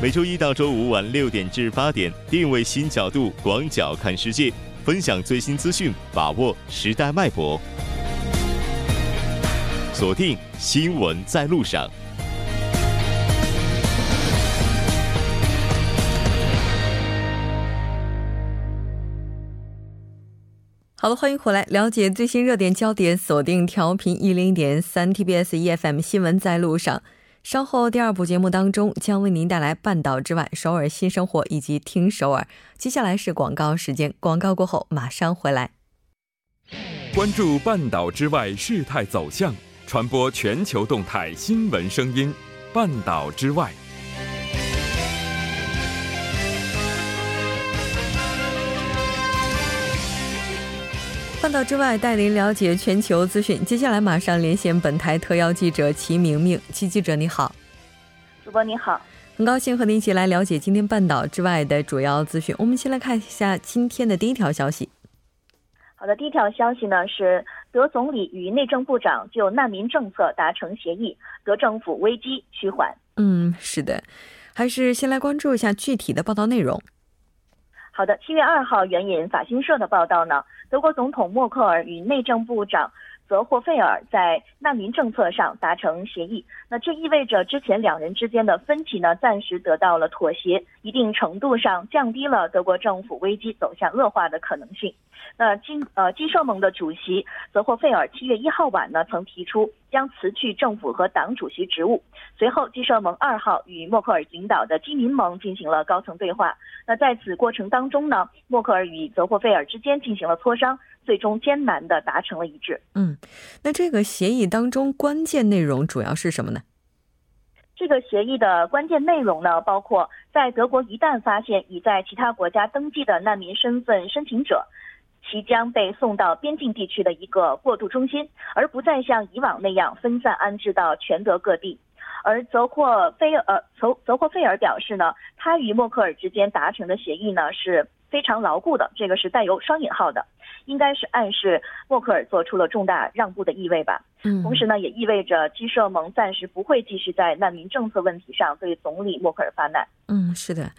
每周一到周五晚六点至八点，定位新角度，广角看世界，分享最新资讯，把握时代脉搏。锁定新闻在路上。好了，欢迎回来，了解最新热点焦点，锁定调频一零点三 TBS EFM 新闻在路上。稍后第二部节目当中将为您带来半岛之外、首尔新生活以及听首尔。接下来是广告时间，广告过后马上回来。关注半岛之外事态走向，传播全球动态新闻声音。半岛之外。半岛之外，带您了解全球资讯。接下来马上连线本台特邀记者齐明明，齐记者你好，主播你好，很高兴和您一起来了解今天半岛之外的主要资讯。我们先来看一下今天的第一条消息。好的，第一条消息呢是德总理与内政部长就难民政策达成协议，德政府危机趋缓。嗯，是的，还是先来关注一下具体的报道内容。好的，七月二号，援引法新社的报道呢，德国总统默克尔与内政部长泽霍费尔在难民政策上达成协议。那这意味着之前两人之间的分歧呢，暂时得到了妥协，一定程度上降低了德国政府危机走向恶化的可能性。那金呃基社盟的主席泽霍费尔七月一号晚呢，曾提出将辞去政府和党主席职务。随后，基社盟二号与默克尔领导的基民盟进行了高层对话。那在此过程当中呢，默克尔与泽霍费尔之间进行了磋商，最终艰难的达成了一致。嗯，那这个协议当中关键内容主要是什么呢？这个协议的关键内容呢，包括在德国一旦发现已在其他国家登记的难民身份申请者。其将被送到边境地区的一个过渡中心，而不再像以往那样分散安置到全德各地。而泽霍菲尔呃泽泽霍菲尔表示呢，他与默克尔之间达成的协议呢是非常牢固的，这个是带有双引号的，应该是暗示默克尔做出了重大让步的意味吧。嗯，同时呢，也意味着基社盟暂时不会继续在难民政策问题上对总理默克尔发难。嗯，是的。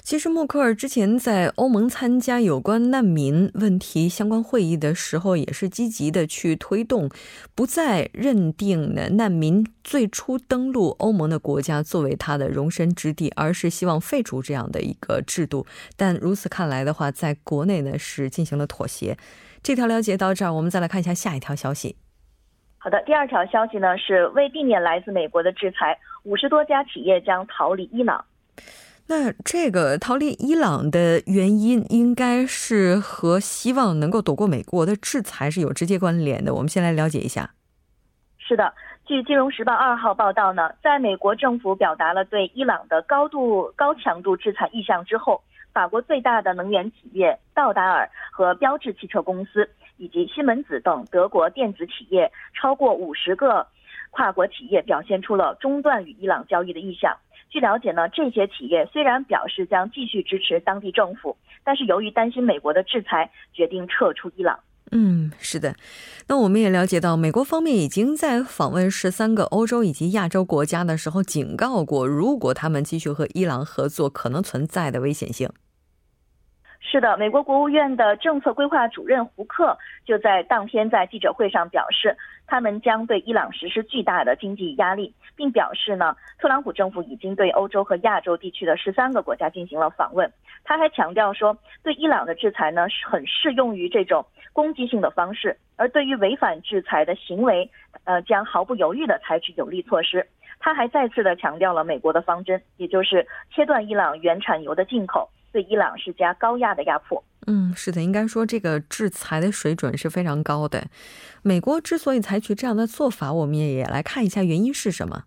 其实默克尔之前在欧盟参加有关难民问题相关会议的时候，也是积极的去推动，不再认定呢难民最初登陆欧盟的国家作为他的容身之地，而是希望废除这样的一个制度。但如此看来的话，在国内呢是进行了妥协。这条了解到这儿，我们再来看一下下一条消息。好的，第二条消息呢是为避免来自美国的制裁，五十多家企业将逃离伊朗。那这个逃离伊朗的原因，应该是和希望能够躲过美国的制裁是有直接关联的。我们先来了解一下。是的，据《金融时报》二号报道呢，在美国政府表达了对伊朗的高度高强度制裁意向之后，法国最大的能源企业道达尔和标致汽车公司。以及西门子等德国电子企业超过五十个跨国企业表现出了中断与伊朗交易的意向。据了解呢，这些企业虽然表示将继续支持当地政府，但是由于担心美国的制裁，决定撤出伊朗。嗯，是的。那我们也了解到，美国方面已经在访问十三个欧洲以及亚洲国家的时候，警告过，如果他们继续和伊朗合作，可能存在的危险性。是的，美国国务院的政策规划主任胡克就在当天在记者会上表示，他们将对伊朗实施巨大的经济压力，并表示呢，特朗普政府已经对欧洲和亚洲地区的十三个国家进行了访问。他还强调说，对伊朗的制裁呢是很适用于这种攻击性的方式，而对于违反制裁的行为，呃，将毫不犹豫地采取有力措施。他还再次的强调了美国的方针，也就是切断伊朗原产油的进口。对伊朗施加高压的压迫。嗯，是的，应该说这个制裁的水准是非常高的。美国之所以采取这样的做法，我们也来看一下原因是什么。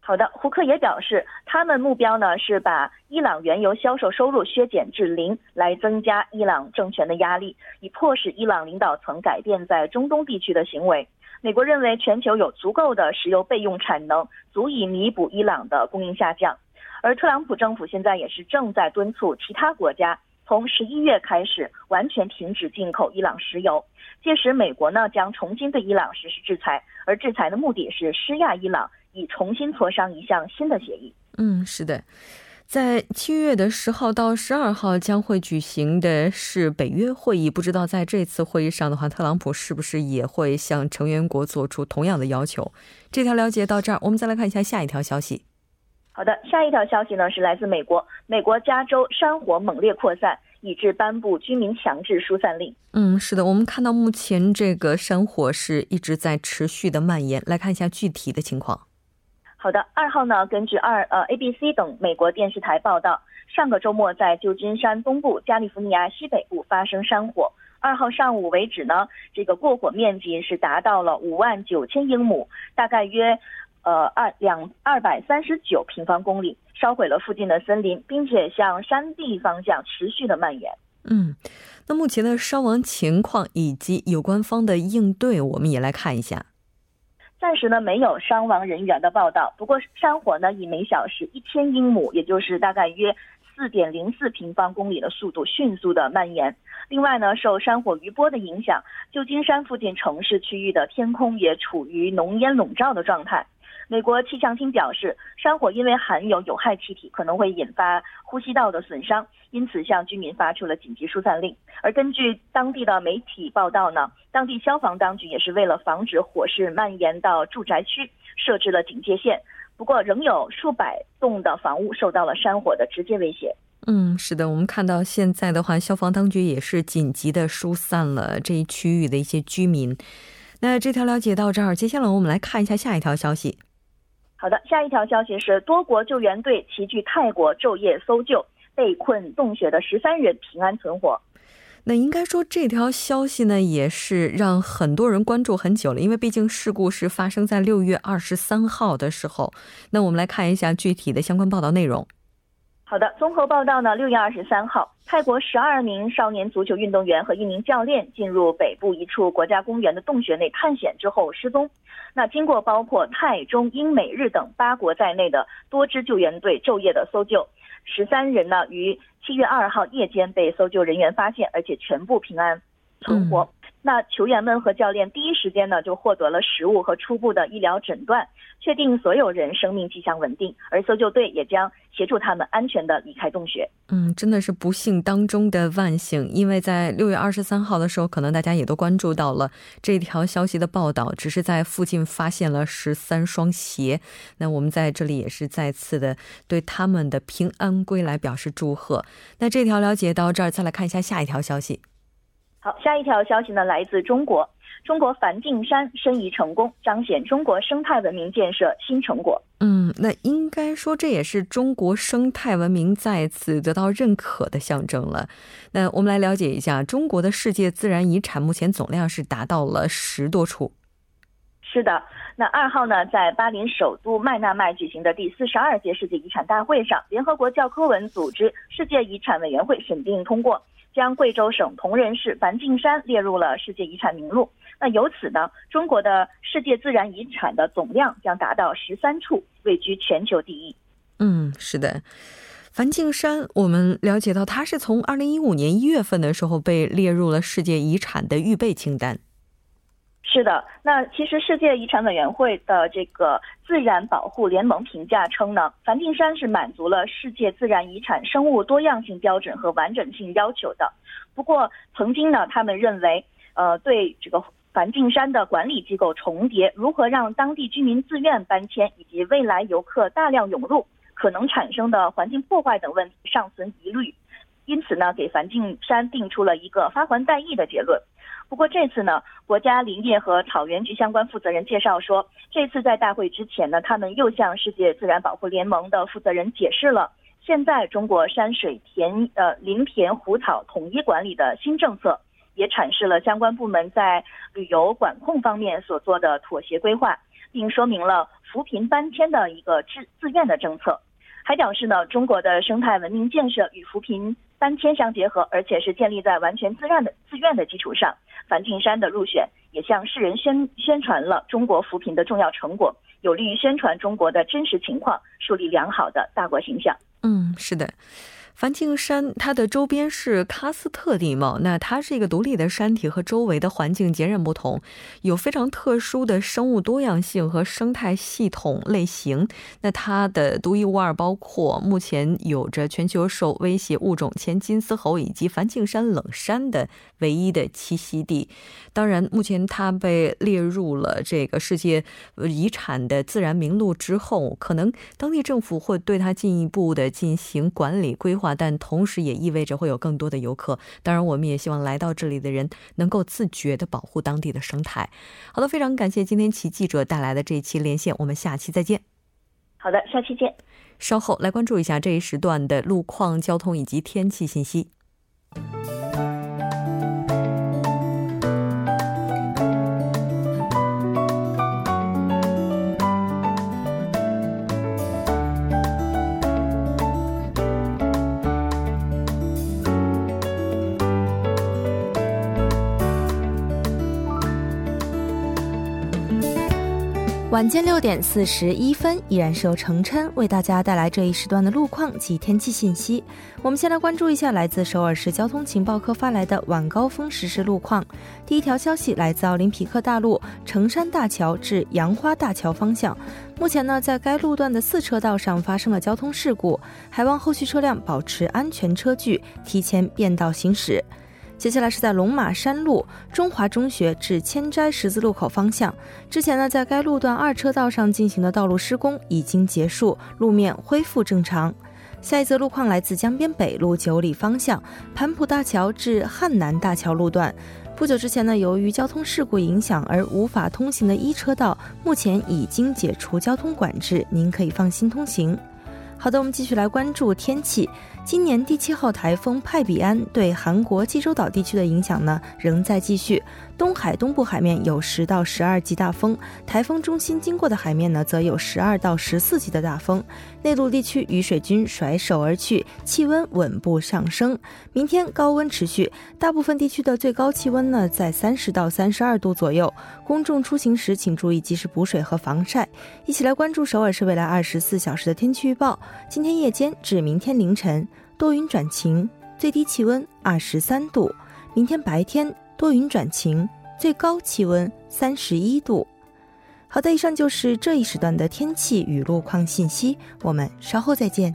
好的，胡克也表示，他们目标呢是把伊朗原油销售收入削减至零，来增加伊朗政权的压力，以迫使伊朗领导层改变在中东地区的行为。美国认为全球有足够的石油备用产能，足以弥补伊朗的供应下降。而特朗普政府现在也是正在敦促其他国家从十一月开始完全停止进口伊朗石油，届时美国呢将重新对伊朗实施制裁，而制裁的目的是施压伊朗，以重新磋商一项新的协议。嗯，是的。在七月的十号到十二号将会举行的是北约会议，不知道在这次会议上的话，特朗普是不是也会向成员国做出同样的要求？这条了解到这儿，我们再来看一下下一条消息。好的，下一条消息呢是来自美国，美国加州山火猛烈扩散，以致颁布居民强制疏散令。嗯，是的，我们看到目前这个山火是一直在持续的蔓延，来看一下具体的情况。好的，二号呢？根据二呃 ABC 等美国电视台报道，上个周末在旧金山东部、加利福尼亚西北部发生山火。二号上午为止呢，这个过火面积是达到了五万九千英亩，大概约呃二两二百三十九平方公里，烧毁了附近的森林，并且向山地方向持续的蔓延。嗯，那目前的伤亡情况以及有关方的应对，我们也来看一下。暂时呢没有伤亡人员的报道，不过山火呢以每小时一千英亩，也就是大概约四点零四平方公里的速度迅速的蔓延。另外呢，受山火余波的影响，旧金山附近城市区域的天空也处于浓烟笼罩的状态。美国气象厅表示，山火因为含有有害气体，可能会引发呼吸道的损伤，因此向居民发出了紧急疏散令。而根据当地的媒体报道呢，当地消防当局也是为了防止火势蔓延到住宅区，设置了警戒线。不过，仍有数百栋的房屋受到了山火的直接威胁。嗯，是的，我们看到现在的话，消防当局也是紧急的疏散了这一区域的一些居民。那这条了解到这儿，接下来我们来看一下下一条消息。好的，下一条消息是多国救援队齐聚泰国昼夜搜救被困洞穴的十三人平安存活。那应该说这条消息呢，也是让很多人关注很久了，因为毕竟事故是发生在六月二十三号的时候。那我们来看一下具体的相关报道内容。好的，综合报道呢，六月二十三号，泰国十二名少年足球运动员和一名教练进入北部一处国家公园的洞穴内探险之后失踪。那经过包括泰、中、英、美、日等八国在内的多支救援队昼夜的搜救，十三人呢于七月二号夜间被搜救人员发现，而且全部平安存活。那球员们和教练第一时间呢就获得了食物和初步的医疗诊断，确定所有人生命迹象稳定，而搜救队也将协助他们安全的离开洞穴。嗯，真的是不幸当中的万幸，因为在六月二十三号的时候，可能大家也都关注到了这条消息的报道，只是在附近发现了十三双鞋。那我们在这里也是再次的对他们的平安归来表示祝贺。那这条了解到这儿，再来看一下下一条消息。好，下一条消息呢，来自中国。中国梵净山申遗成功，彰显中国生态文明建设新成果。嗯，那应该说这也是中国生态文明再次得到认可的象征了。那我们来了解一下，中国的世界自然遗产目前总量是达到了十多处。是的，那二号呢，在巴林首都麦纳麦举行的第四十二届世界遗产大会上，联合国教科文组织世界遗产委员会审定通过。将贵州省铜仁市梵净山列入了世界遗产名录。那由此呢，中国的世界自然遗产的总量将达到十三处，位居全球第一。嗯，是的，梵净山，我们了解到它是从二零一五年一月份的时候被列入了世界遗产的预备清单。是的，那其实世界遗产委员会的这个自然保护联盟评价称呢，梵净山是满足了世界自然遗产生物多样性标准和完整性要求的。不过，曾经呢，他们认为，呃，对这个梵净山的管理机构重叠，如何让当地居民自愿搬迁，以及未来游客大量涌入可能产生的环境破坏等问题尚存疑虑，因此呢，给梵净山定出了一个发还待议的结论。不过这次呢，国家林业和草原局相关负责人介绍说，这次在大会之前呢，他们又向世界自然保护联盟的负责人解释了，现在中国山水田呃林田湖草统一管理的新政策，也阐释了相关部门在旅游管控方面所做的妥协规划，并说明了扶贫搬迁的一个自自愿的政策，还表示呢，中国的生态文明建设与扶贫搬迁相结合，而且是建立在完全自愿的自愿的基础上。梵净山的入选，也向世人宣宣传了中国扶贫的重要成果，有利于宣传中国的真实情况，树立良好的大国形象。嗯，是的，梵净山它的周边是喀斯特地貌，那它是一个独立的山体，和周围的环境截然不同，有非常特殊的生物多样性和生态系统类型。那它的独一无二，包括目前有着全球受威胁物种前金丝猴以及梵净山冷杉的唯一的栖息地。当然，目前它被列入了这个世界遗产的自然名录之后，可能当地政府会对它进一步的进行管理规划。但同时也意味着会有更多的游客。当然，我们也希望来到这里的人能够自觉地保护当地的生态。好的，非常感谢今天齐记者带来的这一期连线，我们下期再见。好的，下期见。稍后来关注一下这一时段的路况、交通以及天气信息。晚间六点四十一分，依然是由程琛为大家带来这一时段的路况及天气信息。我们先来关注一下来自首尔市交通情报科发来的晚高峰实时路况。第一条消息来自奥林匹克大路成山大桥至杨花大桥方向，目前呢，在该路段的四车道上发生了交通事故，还望后续车辆保持安全车距，提前变道行驶。接下来是在龙马山路中华中学至千斋十字路口方向。之前呢，在该路段二车道上进行的道路施工已经结束，路面恢复正常。下一则路况来自江边北路九里方向盘浦大桥至汉南大桥路段。不久之前呢，由于交通事故影响而无法通行的一车道，目前已经解除交通管制，您可以放心通行。好的，我们继续来关注天气。今年第七号台风派比安对韩国济州岛地区的影响呢，仍在继续。东海东部海面有十到十二级大风，台风中心经过的海面呢，则有十二到十四级的大风。内陆地区雨水均甩手而去，气温稳步上升。明天高温持续，大部分地区的最高气温呢在三十到三十二度左右。公众出行时请注意及时补水和防晒。一起来关注首尔市未来二十四小时的天气预报。今天夜间至明天凌晨多云转晴，最低气温二十三度。明天白天。多云转晴，最高气温三十一度。好的，以上就是这一时段的天气与路况信息，我们稍后再见。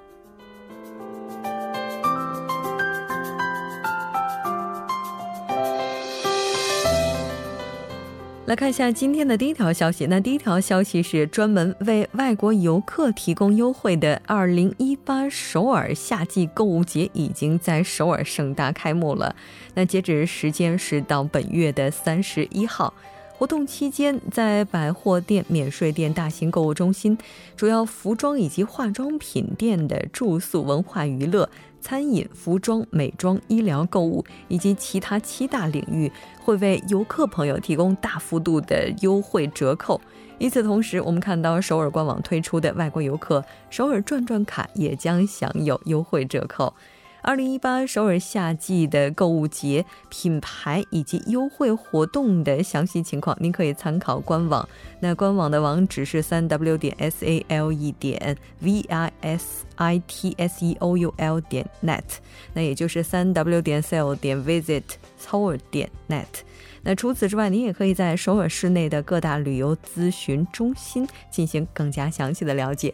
来看一下今天的第一条消息。那第一条消息是专门为外国游客提供优惠的2018首尔夏季购物节已经在首尔盛大开幕了。那截止时间是到本月的三十一号。活动期间，在百货店、免税店、大型购物中心、主要服装以及化妆品店的住宿、文化娱乐。餐饮、服装、美妆、医疗、购物以及其他七大领域，会为游客朋友提供大幅度的优惠折扣。与此同时，我们看到首尔官网推出的外国游客首尔转转卡也将享有优惠折扣。二零一八首尔夏季的购物节品牌以及优惠活动的详细情况，您可以参考官网。那官网的网址是三 w 点 s a l e 点 v i s i t s e o u l 点 net，那也就是三 w 点 sale 点 visit 首尔点 net。那除此之外，您也可以在首尔市内的各大旅游咨询中心进行更加详细的了解。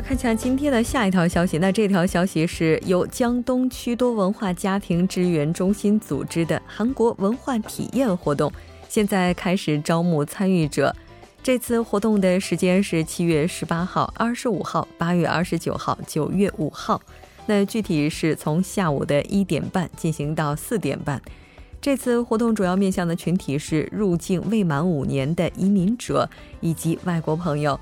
看一下今天的下一条消息。那这条消息是由江东区多文化家庭支援中心组织的韩国文化体验活动，现在开始招募参与者。这次活动的时间是七月十八号、二十五号、八月二十九号、九月五号。那具体是从下午的一点半进行到四点半。这次活动主要面向的群体是入境未满五年的移民者以及外国朋友。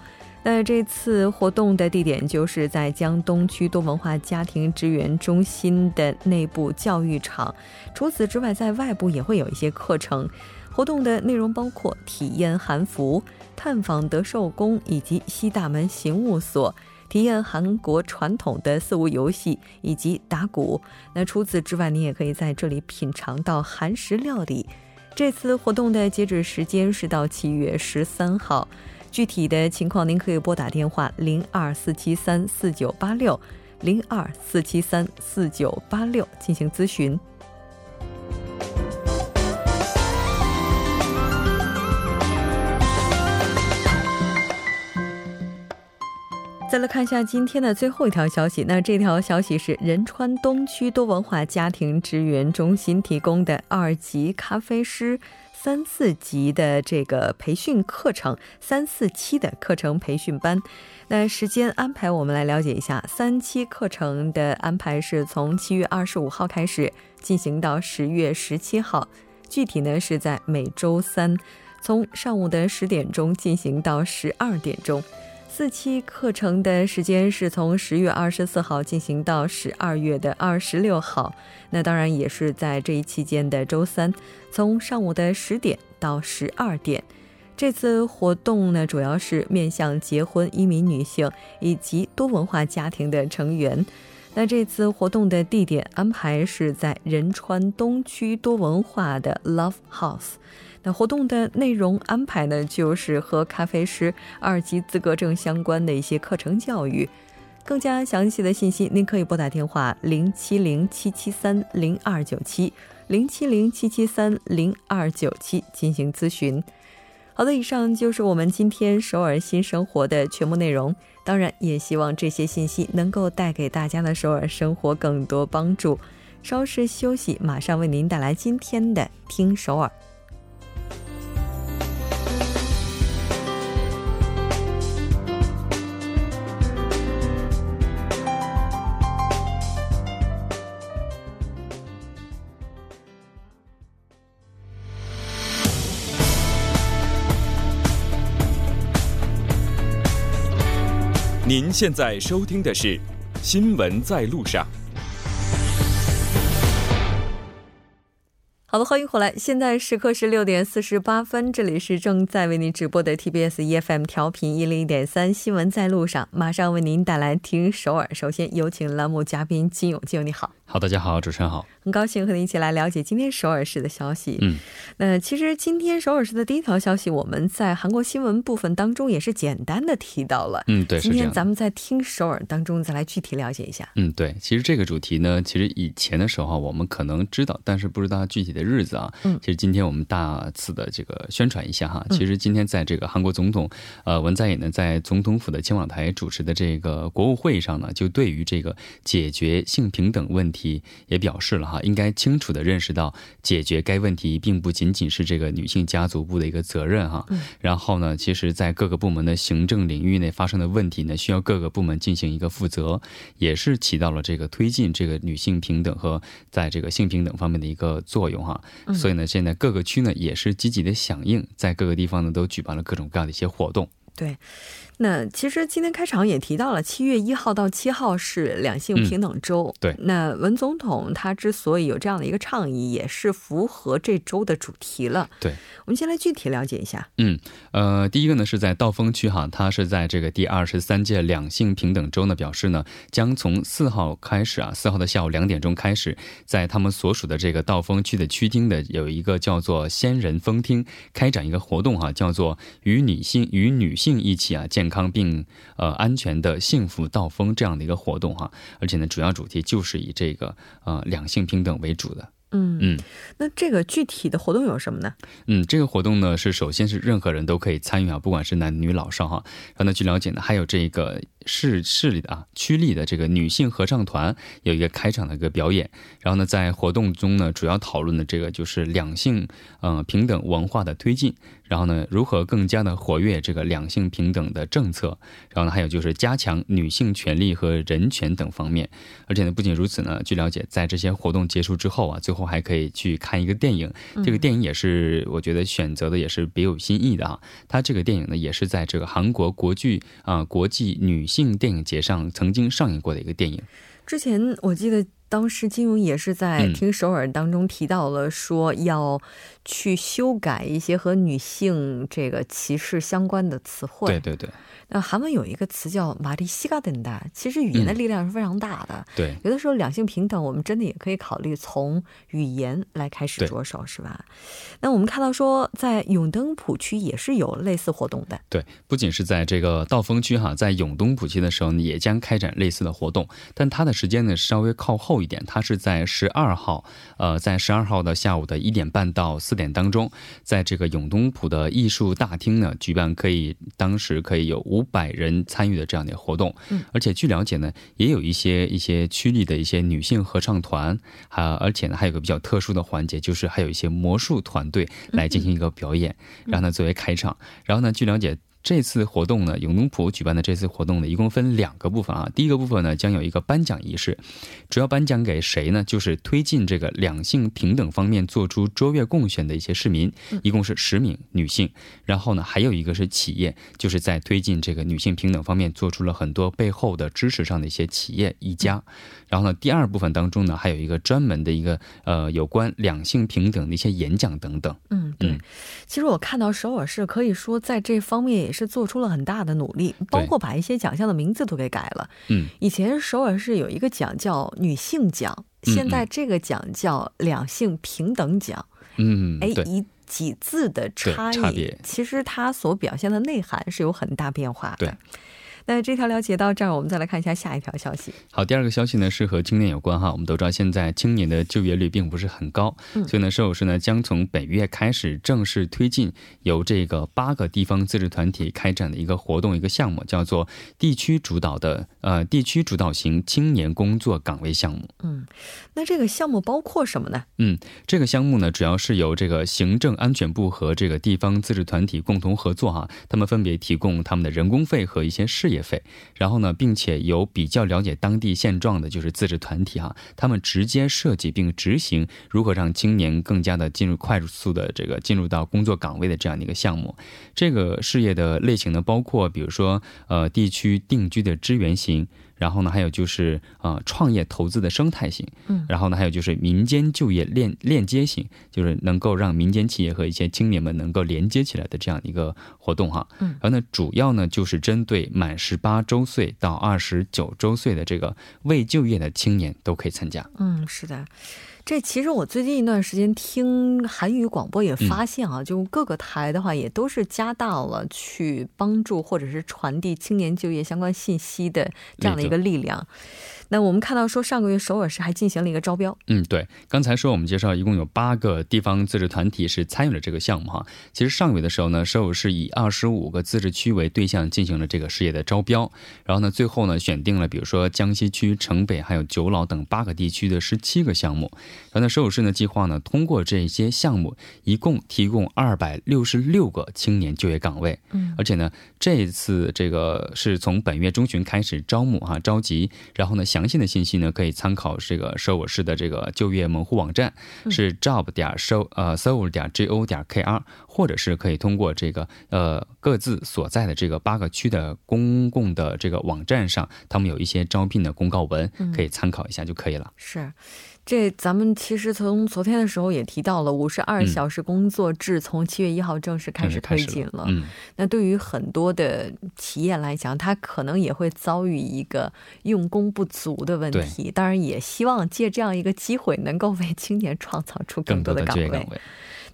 那这次活动的地点就是在江东区多文化家庭支援中心的内部教育场。除此之外，在外部也会有一些课程。活动的内容包括体验韩服、探访德寿宫以及西大门刑务所。体验韩国传统的四无游戏以及打鼓。那除此之外，你也可以在这里品尝到韩食料理。这次活动的截止时间是到七月十三号。具体的情况，您可以拨打电话零二四七三四九八六零二四七三四九八六进行咨询。再来看一下今天的最后一条消息。那这条消息是仁川东区多文化家庭支援中心提供的二级咖啡师三四级的这个培训课程，三四期的课程培训班。那时间安排我们来了解一下。三期课程的安排是从七月二十五号开始进行到十月十七号，具体呢是在每周三，从上午的十点钟进行到十二点钟。四期课程的时间是从十月二十四号进行到十二月的二十六号，那当然也是在这一期间的周三，从上午的十点到十二点。这次活动呢，主要是面向结婚移民女性以及多文化家庭的成员。那这次活动的地点安排是在仁川东区多文化的 Love House。那活动的内容安排呢，就是和咖啡师二级资格证相关的一些课程教育。更加详细的信息，您可以拨打电话零七零七七三零二九七零七零七七三零二九七进行咨询。好的，以上就是我们今天首尔新生活的全部内容。当然，也希望这些信息能够带给大家的首尔生活更多帮助。稍事休息，马上为您带来今天的听首尔。您现在收听的是《新闻在路上》。好的，欢迎回来。现在时刻是六点四十八分，这里是正在为您直播的 TBS EFM 调频一零一点三《新闻在路上》，马上为您带来听首尔。首先有请栏目嘉宾金勇，金勇你好。好，大家好，主持人好，很高兴和您一起来了解今天首尔市的消息。嗯，那其实今天首尔市的第一条消息，我们在韩国新闻部分当中也是简单的提到了。嗯，对，今天咱们在听首尔当中再来具体了解一下。嗯，对，其实这个主题呢，其实以前的时候我们可能知道，但是不知道具体的日子啊。嗯，其实今天我们大肆的这个宣传一下哈。其实今天在这个韩国总统呃文在寅呢在总统府的青瓦台主持的这个国务会议上呢，就对于这个解决性平等问题。题也表示了哈，应该清楚的认识到，解决该问题并不仅仅是这个女性家族部的一个责任哈。然后呢，其实，在各个部门的行政领域内发生的问题呢，需要各个部门进行一个负责，也是起到了这个推进这个女性平等和在这个性平等方面的一个作用哈。所以呢，现在各个区呢也是积极的响应，在各个地方呢都举办了各种各样的一些活动。对。那其实今天开场也提到了，七月一号到七号是两性平等周。对，那文总统他之所以有这样的一个倡议，也是符合这周的主题了。对，我们先来具体了解一下。嗯，呃，第一个呢是在道峰区哈，他是在这个第二十三届两性平等周呢，表示呢将从四号开始啊，四号的下午两点钟开始，在他们所属的这个道峰区的区厅的有一个叫做仙人峰厅开展一个活动哈，叫做与女性与女性一起啊健。健康并呃安全的幸福道风这样的一个活动哈，而且呢，主要主题就是以这个呃两性平等为主的。嗯嗯，那这个具体的活动有什么呢？嗯，这个活动呢是首先是任何人都可以参与啊，不管是男女老少哈。然后呢，据了解呢，还有这个市市里的啊区里的这个女性合唱团有一个开场的一个表演。然后呢，在活动中呢，主要讨论的这个就是两性嗯平等文化的推进。然后呢，如何更加的活跃这个两性平等的政策？然后呢，还有就是加强女性权利和人权等方面。而且呢，不仅如此呢，据了解，在这些活动结束之后啊，最后还可以去看一个电影。这个电影也是我觉得选择的也是别有新意的啊。它这个电影呢，也是在这个韩国国剧啊国际女性电影节上曾经上映过的一个电影。之前我记得。当时金庸也是在听首尔当中提到了，说要去修改一些和女性这个歧视相关的词汇。对对对。那韩文有一个词叫“玛丽西嘎等的”，其实语言的力量是非常大的。对，有的时候两性平等，我们真的也可以考虑从语言来开始着手，是吧？那我们看到说，在永登浦区也是有类似活动的。对，不仅是在这个道峰区哈，在永登浦区的时候也将开展类似的活动，但它的时间呢稍微靠后一点，它是在十二号，呃，在十二号的下午的一点半到四点当中，在这个永东浦的艺术大厅呢举办，可以当时可以有五。百人参与的这样的活动，嗯，而且据了解呢，也有一些一些区里的一些女性合唱团，啊，而且呢，还有个比较特殊的环节，就是还有一些魔术团队来进行一个表演，让它作为开场。然后呢，据了解。这次活动呢，永东浦举办的这次活动呢，一共分两个部分啊。第一个部分呢，将有一个颁奖仪式，主要颁奖给谁呢？就是推进这个两性平等方面做出卓越贡献的一些市民，一共是十名女性。然后呢，还有一个是企业，就是在推进这个女性平等方面做出了很多背后的支持上的一些企业一家。然后呢，第二部分当中呢，还有一个专门的一个呃有关两性平等的一些演讲等等。嗯，对。其实我看到首尔市可以说在这方面也是做出了很大的努力，包括把一些奖项的名字都给改了。嗯，以前首尔市有一个奖叫女性奖，现在这个奖叫两性平等奖。嗯，哎，以几字的差异，其实它所表现的内涵是有很大变化的。对。那这条了解到这儿，我们再来看一下下一条消息。好，第二个消息呢是和青年有关哈。我们都知道现在青年的就业率并不是很高，所以呢，首尔市呢将从本月开始正式推进由这个八个地方自治团体开展的一个活动一个项目，叫做地区主导的呃地区主导型青年工作岗位项目。嗯，那这个项目包括什么呢？嗯，这个项目呢主要是由这个行政安全部和这个地方自治团体共同合作哈，他们分别提供他们的人工费和一些事业。费，然后呢，并且有比较了解当地现状的，就是自治团体哈，他们直接设计并执行如何让青年更加的进入快速的这个进入到工作岗位的这样的一个项目。这个事业的类型呢，包括比如说呃地区定居的支援型。然后呢，还有就是啊，创业投资的生态型，嗯，然后呢，还有就是民间就业链链接型，就是能够让民间企业和一些青年们能够连接起来的这样一个活动哈，嗯，然后呢，主要呢就是针对满十八周岁到二十九周岁的这个未就业的青年都可以参加，嗯，是的。这其实我最近一段时间听韩语广播也发现啊，就各个台的话也都是加大了去帮助或者是传递青年就业相关信息的这样的一个力量。那我们看到说，上个月首尔市还进行了一个招标。嗯，对，刚才说我们介绍，一共有八个地方自治团体是参与了这个项目哈。其实上个月的时候呢，首尔市以二十五个自治区为对象进行了这个事业的招标，然后呢，最后呢选定了比如说江西区、城北还有九老等八个地区的十七个项目。然后呢，首尔市呢计划呢通过这些项目，一共提供二百六十六个青年就业岗位。嗯，而且呢，这一次这个是从本月中旬开始招募哈召集，然后呢详细的信息呢，可以参考这个首尔市的这个就业门户网站，是 job 点 so 呃 s o 点 g o 点 k r，或者是可以通过这个呃各自所在的这个八个区的公共的这个网站上，他们有一些招聘的公告文，可以参考一下就可以了。是。这咱们其实从昨天的时候也提到了，五十二小时工作制从七月一号正式开始推进了。嗯，那对于很多的企业来讲，它可能也会遭遇一个用工不足的问题。当然，也希望借这样一个机会，能够为青年创造出更多的岗位。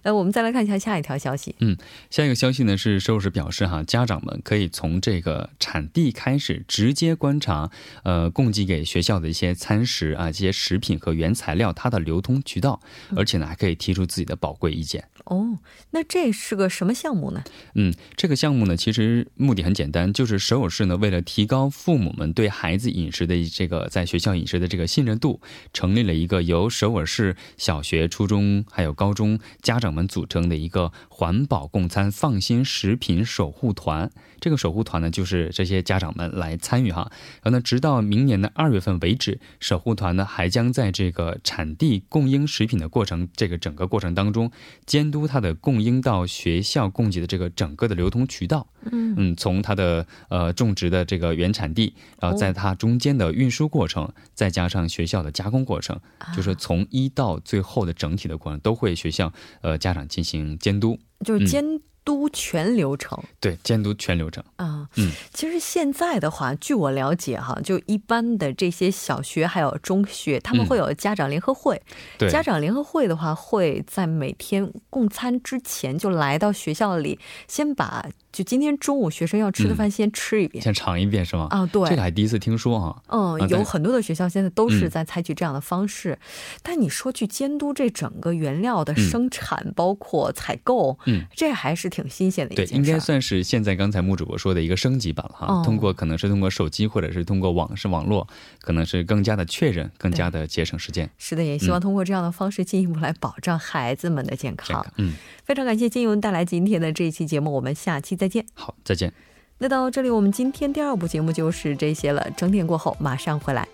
那我们再来看一下下一条消息。嗯，下一个消息呢是，收视表示哈，家长们可以从这个产地开始直接观察，呃，供给给学校的一些餐食啊，这些食品和原材料它的流通渠道，而且呢还可以提出自己的宝贵意见。哦，那这是个什么项目呢？嗯，这个项目呢，其实目的很简单，就是首尔市呢，为了提高父母们对孩子饮食的这个在学校饮食的这个信任度，成立了一个由首尔市小学、初中还有高中家长们组成的一个环保共餐放心食品守护团。这个守护团呢，就是这些家长们来参与哈。然后呢，直到明年的二月份为止，守护团呢还将在这个产地供应食品的过程这个整个过程当中监督。督它的供应到学校供给的这个整个的流通渠道，嗯。嗯，从它的呃种植的这个原产地，然后在它中间的运输过程，再加上学校的加工过程，就是从一到最后的整体的过程，都会学校呃家长进行监督，就是监。督全流程，对，监督全流程啊。嗯，其实现在的话，据我了解哈，就一般的这些小学还有中学，他们会有家长联合会。对，家长联合会的话，会在每天供餐之前就来到学校里，先把。就今天中午学生要吃的饭，先吃一遍，先尝一遍是吗？啊，对，这个还第一次听说哈。嗯，有很多的学校现在都是在采取这样的方式。但你说去监督这整个原料的生产，包括采购，嗯，这还是挺新鲜的一件事。对，应该算是现在刚才穆主播说的一个升级版了哈。通过可能是通过手机或者是通过网是网络，可能是更加的确认，更加的节省时间。是的，也希望通过这样的方式进一步来保障孩子们的健康。嗯，非常感谢金勇带来今天的这一期节目，我们下期再见。好，再见。那到这里，我们今天第二部节目就是这些了。整点过后马上回来。